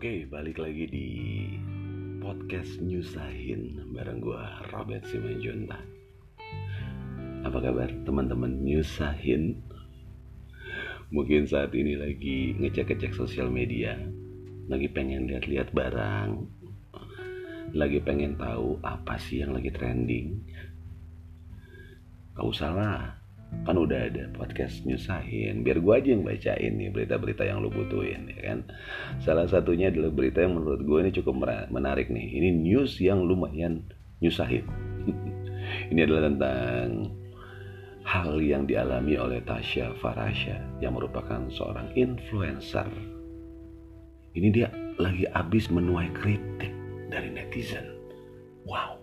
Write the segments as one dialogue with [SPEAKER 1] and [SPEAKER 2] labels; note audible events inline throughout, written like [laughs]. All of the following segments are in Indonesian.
[SPEAKER 1] Oke, balik lagi di podcast Nyusahin bareng gua Robert Simanjunta. Apa kabar teman-teman Nyusahin? Mungkin saat ini lagi ngecek-ngecek sosial media, lagi pengen lihat-lihat barang, lagi pengen tahu apa sih yang lagi trending. Gak usah kan udah ada podcast nyusahin biar gue aja yang bacain nih berita-berita yang lu butuhin ya kan? Salah satunya adalah berita yang menurut gue ini cukup menarik nih. Ini news yang lumayan nyusahin [laughs] ini adalah tentang hal yang dialami oleh Tasya Farasya yang merupakan seorang influencer. Ini dia lagi abis menuai kritik dari netizen. Wow.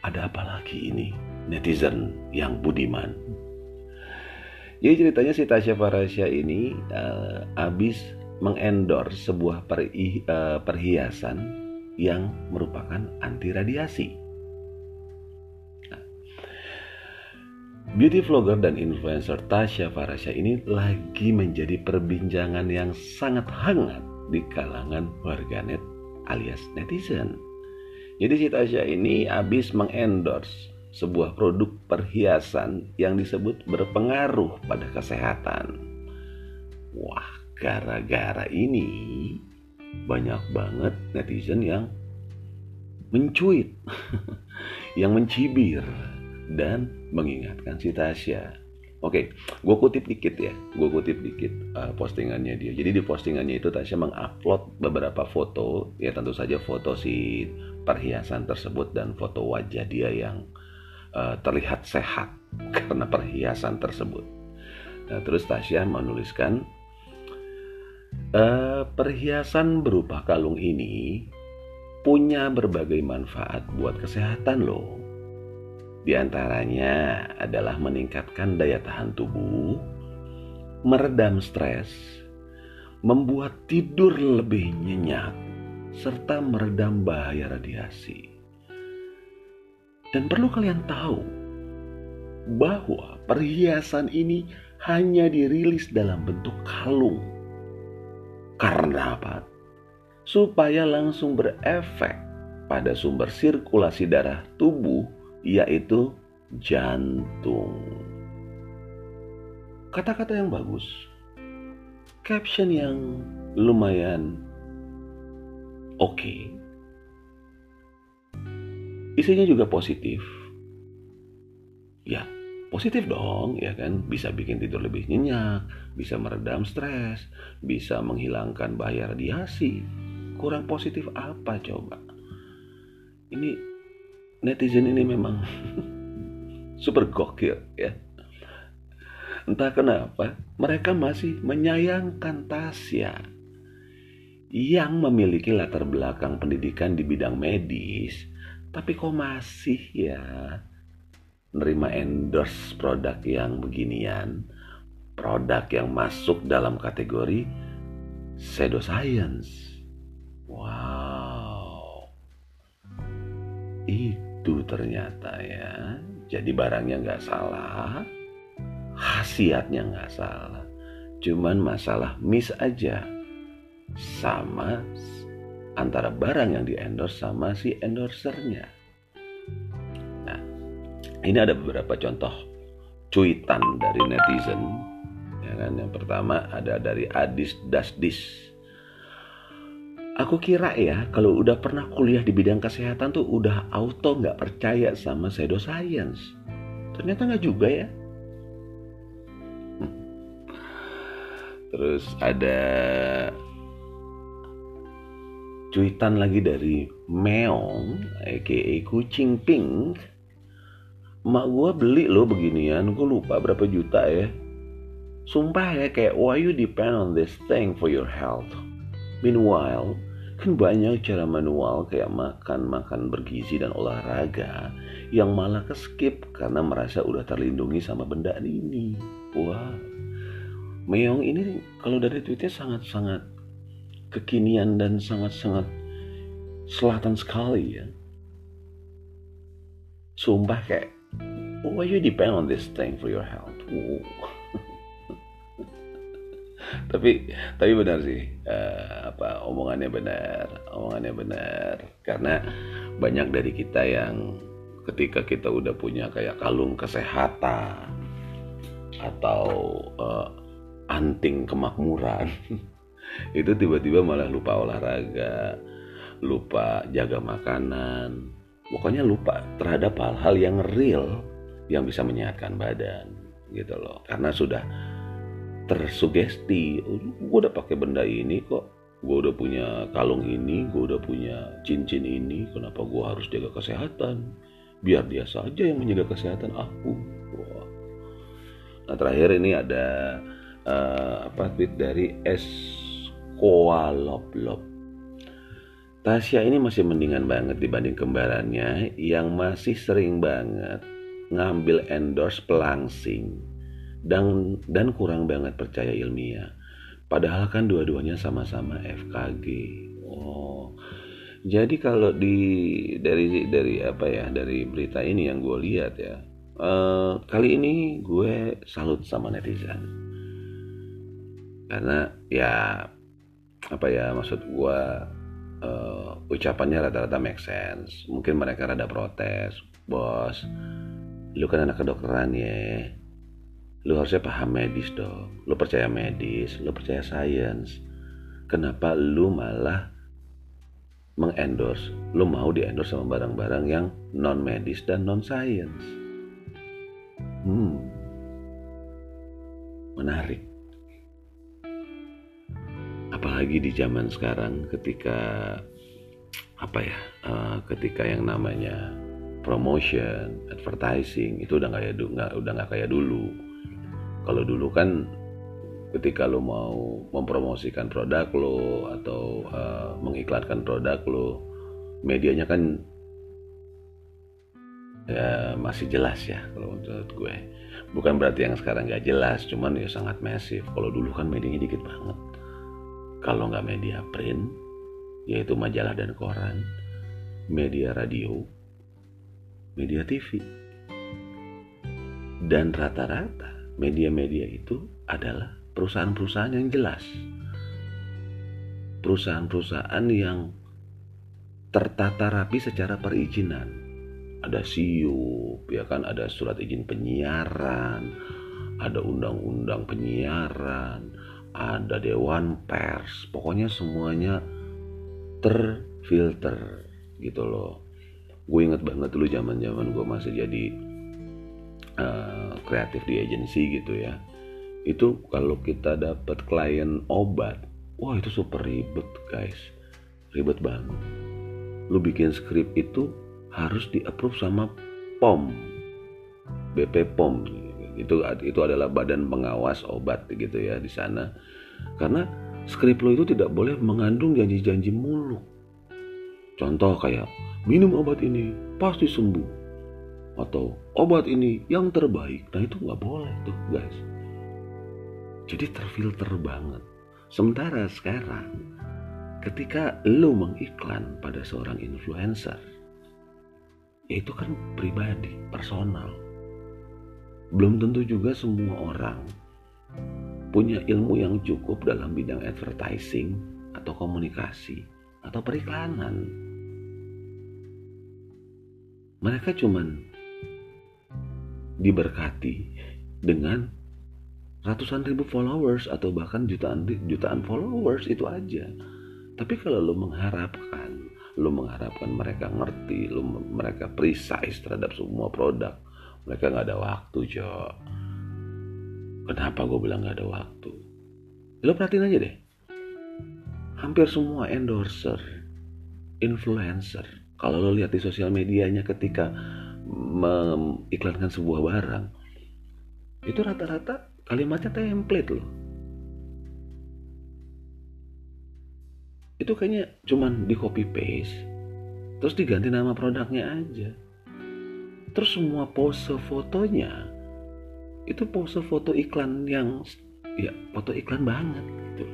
[SPEAKER 1] Ada apa lagi ini netizen yang budiman. Jadi ceritanya si Tasya Farasya ini uh, abis mengendorse sebuah perhi, uh, perhiasan yang merupakan anti radiasi. Nah, beauty vlogger dan influencer Tasya Farasya ini lagi menjadi perbincangan yang sangat hangat di kalangan warganet alias netizen. Jadi si Tasya ini abis mengendorse sebuah produk perhiasan yang disebut berpengaruh pada kesehatan. Wah, gara-gara ini banyak banget netizen yang mencuit, [laughs] yang mencibir dan mengingatkan si Tasya. Oke, gue kutip dikit ya, gue kutip dikit uh, postingannya dia. Jadi di postingannya itu Tasya mengupload beberapa foto, ya tentu saja foto si perhiasan tersebut dan foto wajah dia yang uh, terlihat sehat [laughs] karena perhiasan tersebut. Nah, terus Tasya menuliskan uh, perhiasan berupa kalung ini punya berbagai manfaat buat kesehatan loh. Di antaranya adalah meningkatkan daya tahan tubuh, meredam stres, membuat tidur lebih nyenyak, serta meredam bahaya radiasi. Dan perlu kalian tahu bahwa perhiasan ini hanya dirilis dalam bentuk kalung. Karena apa? Supaya langsung berefek pada sumber sirkulasi darah tubuh yaitu jantung. Kata-kata yang bagus. Caption yang lumayan oke. Okay isinya juga positif. Ya positif dong ya kan? Bisa bikin tidur lebih nyenyak bisa meredam stres bisa menghilangkan bahaya radiasi. Kurang positif apa coba? Ini netizen ini memang [laughs] super gokil ya. Entah kenapa mereka masih menyayangkan Tasya yang memiliki latar belakang pendidikan di bidang medis tapi kok masih ya nerima endorse produk yang beginian, produk yang masuk dalam kategori pseudoscience. Wow, itu ternyata ya. Jadi barangnya nggak salah, khasiatnya nggak salah, cuman masalah miss aja sama antara barang yang di endorse sama si endorsernya. Nah, ini ada beberapa contoh cuitan dari netizen. Ya kan? Yang pertama ada dari Adis Dasdis. Aku kira ya kalau udah pernah kuliah di bidang kesehatan tuh udah auto nggak percaya sama pseudoscience. Ternyata nggak juga ya. Terus ada cuitan lagi dari Meong aka kucing pink mak gue beli loh beginian gue lupa berapa juta ya. Sumpah ya kayak why you depend on this thing for your health? Meanwhile kan banyak cara manual kayak makan makan bergizi dan olahraga yang malah ke skip karena merasa udah terlindungi sama benda ini. Wah. Meong ini kalau dari tweetnya sangat-sangat kekinian dan sangat-sangat selatan sekali ya. Sumpah kayak, why you depend on this thing for your health? [laughs] tapi tapi benar sih uh, apa omongannya benar omongannya benar karena banyak dari kita yang ketika kita udah punya kayak kalung kesehatan atau uh, anting kemakmuran [laughs] itu tiba-tiba malah lupa olahraga lupa jaga makanan. Pokoknya lupa terhadap hal-hal yang real yang bisa menyehatkan badan gitu loh. Karena sudah tersugesti oh, gue udah pakai benda ini kok. Gue udah punya kalung ini gue udah punya cincin ini. Kenapa gue harus jaga kesehatan? Biar dia saja yang menjaga kesehatan aku. Wah. nah terakhir ini ada uh, apa tweet dari S Koaloblop Tasya ini masih mendingan banget dibanding kembarannya yang masih sering banget ngambil endorse pelangsing dan dan kurang banget percaya ilmiah. Padahal kan dua-duanya sama-sama FKG. Oh. Jadi kalau di dari dari apa ya dari berita ini yang gue lihat ya uh, kali ini gue salut sama netizen karena ya apa ya maksud gue uh, ucapannya rata-rata make sense. Mungkin mereka rada protes bos lu kan anak kedokteran ya. Lu harusnya paham medis dong. Lu percaya medis lu percaya sains kenapa lu malah mengendorse lu mau diendorse sama barang-barang yang non medis dan non sains hmm. Menarik apalagi di zaman sekarang ketika apa ya uh, ketika yang namanya promotion advertising itu udah nggak nggak udah nggak kayak dulu. Kalau dulu kan ketika lo mau mempromosikan produk lo atau uh, mengiklankan produk lo medianya kan ya masih jelas ya kalau menurut gue. Bukan berarti yang sekarang nggak jelas cuman ya sangat masif. Kalau dulu kan medianya dikit banget kalau nggak media print yaitu majalah dan koran media radio media TV dan rata-rata media-media itu adalah perusahaan-perusahaan yang jelas. Perusahaan-perusahaan yang tertata rapi secara perizinan. Ada SIUP, ya kan, ada surat izin penyiaran, ada undang-undang penyiaran, ada dewan pers. Pokoknya semuanya terfilter gitu loh. Gue inget banget dulu zaman-zaman gue masih jadi uh, kreatif di agensi gitu ya. Itu kalau kita dapat klien obat wah itu super ribet guys. Ribet banget. Lu bikin skrip itu harus di approve sama POM BP POM itu itu adalah badan pengawas obat gitu ya di sana. Karena skrip lo itu tidak boleh mengandung janji-janji muluk. Contoh kayak minum obat ini pasti sembuh. Atau obat ini yang terbaik. Nah itu nggak boleh tuh guys. Jadi terfilter banget. Sementara sekarang ketika lo mengiklan pada seorang influencer ya itu kan pribadi personal belum tentu juga semua orang punya ilmu yang cukup dalam bidang advertising atau komunikasi atau periklanan mereka cuman diberkati dengan ratusan ribu followers atau bahkan jutaan jutaan followers itu aja. Tapi kalau lo mengharapkan, lo mengharapkan mereka ngerti, lo mereka precise terhadap semua produk, mereka nggak ada waktu, Jo. Kenapa gue bilang nggak ada waktu? Lo perhatiin aja deh. Hampir semua endorser, influencer, kalau lo lihat di sosial medianya ketika mengiklankan sebuah barang itu rata-rata kalimatnya template loh itu kayaknya cuman di copy paste terus diganti nama produknya aja terus semua pose fotonya itu pose foto iklan yang ya foto iklan banget gitu.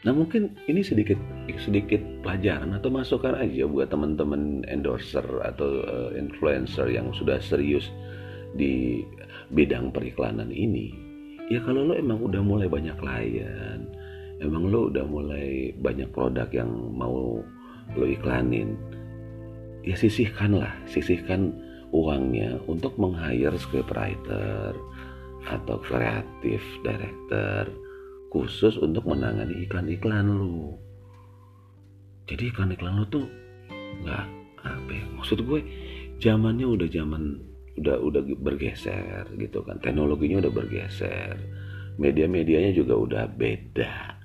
[SPEAKER 1] Nah mungkin ini sedikit sedikit pelajaran atau masukan aja buat teman-teman endorser atau uh, influencer yang sudah serius di bidang periklanan ini. Ya kalau lo emang udah mulai banyak klien emang lo udah mulai banyak produk yang mau lo iklanin ya sisihkan lah sisihkan uangnya untuk meng-hire scriptwriter atau kreatif director khusus untuk menangani iklan-iklan lu. Jadi iklan-iklan lu tuh nggak apa ya maksud gue zamannya udah zaman udah udah bergeser gitu kan teknologinya udah bergeser media-medianya juga udah beda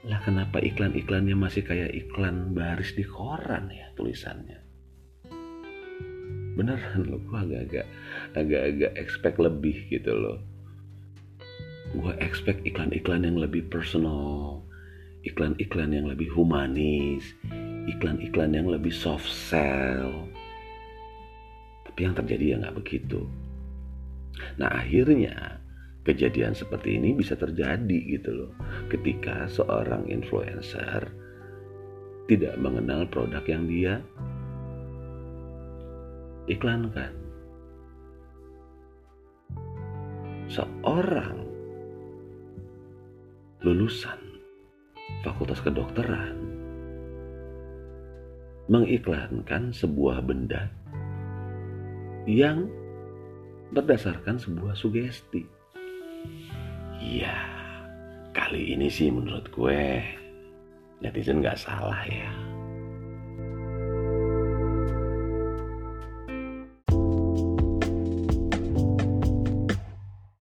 [SPEAKER 1] lah kenapa iklan-iklannya masih kayak iklan baris di koran ya tulisannya? Beneran loh gue agak-agak agak-agak expect lebih gitu loh. Gue expect iklan-iklan yang lebih personal iklan-iklan yang lebih humanis iklan-iklan yang lebih soft sell. Tapi yang terjadi ya nggak begitu. Nah akhirnya kejadian seperti ini bisa terjadi gitu loh ketika seorang influencer tidak mengenal produk yang dia iklankan seorang lulusan fakultas kedokteran mengiklankan sebuah benda yang berdasarkan sebuah sugesti. Ya, kali ini sih menurut gue netizen gak salah ya.